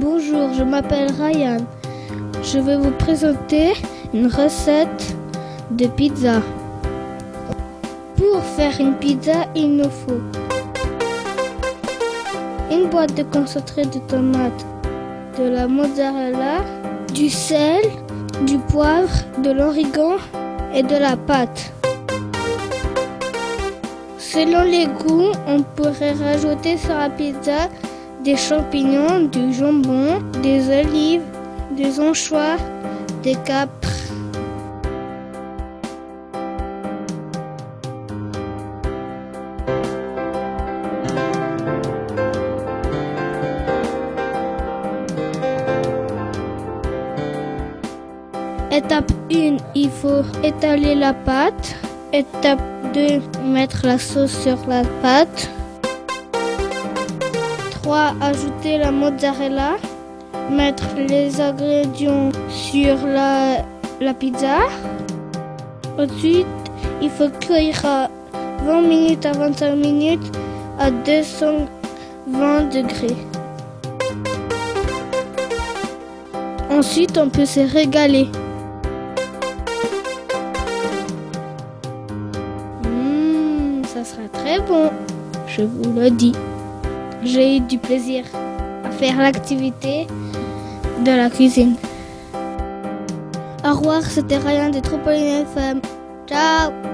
Bonjour, je m'appelle Ryan. Je vais vous présenter une recette de pizza. Pour faire une pizza, il nous faut une boîte de concentré de tomate, de la mozzarella, du sel, du poivre, de l'origan et de la pâte. Selon les goûts, on pourrait rajouter sur la pizza des champignons, du jambon, des olives, des anchois, des capres. Étape 1, il faut étaler la pâte. Étape 2, mettre la sauce sur la pâte. 3. Ajouter la mozzarella. Mettre les ingrédients sur la, la pizza. Ensuite, il faut cuire à 20 minutes à 25 minutes à 220 degrés. Ensuite, on peut se régaler. Mmh, ça sera très bon, je vous le dis. J'ai eu du plaisir faire l'activité de la cuisine. Au revoir, c'était Ryan de Tropoline FM. Ciao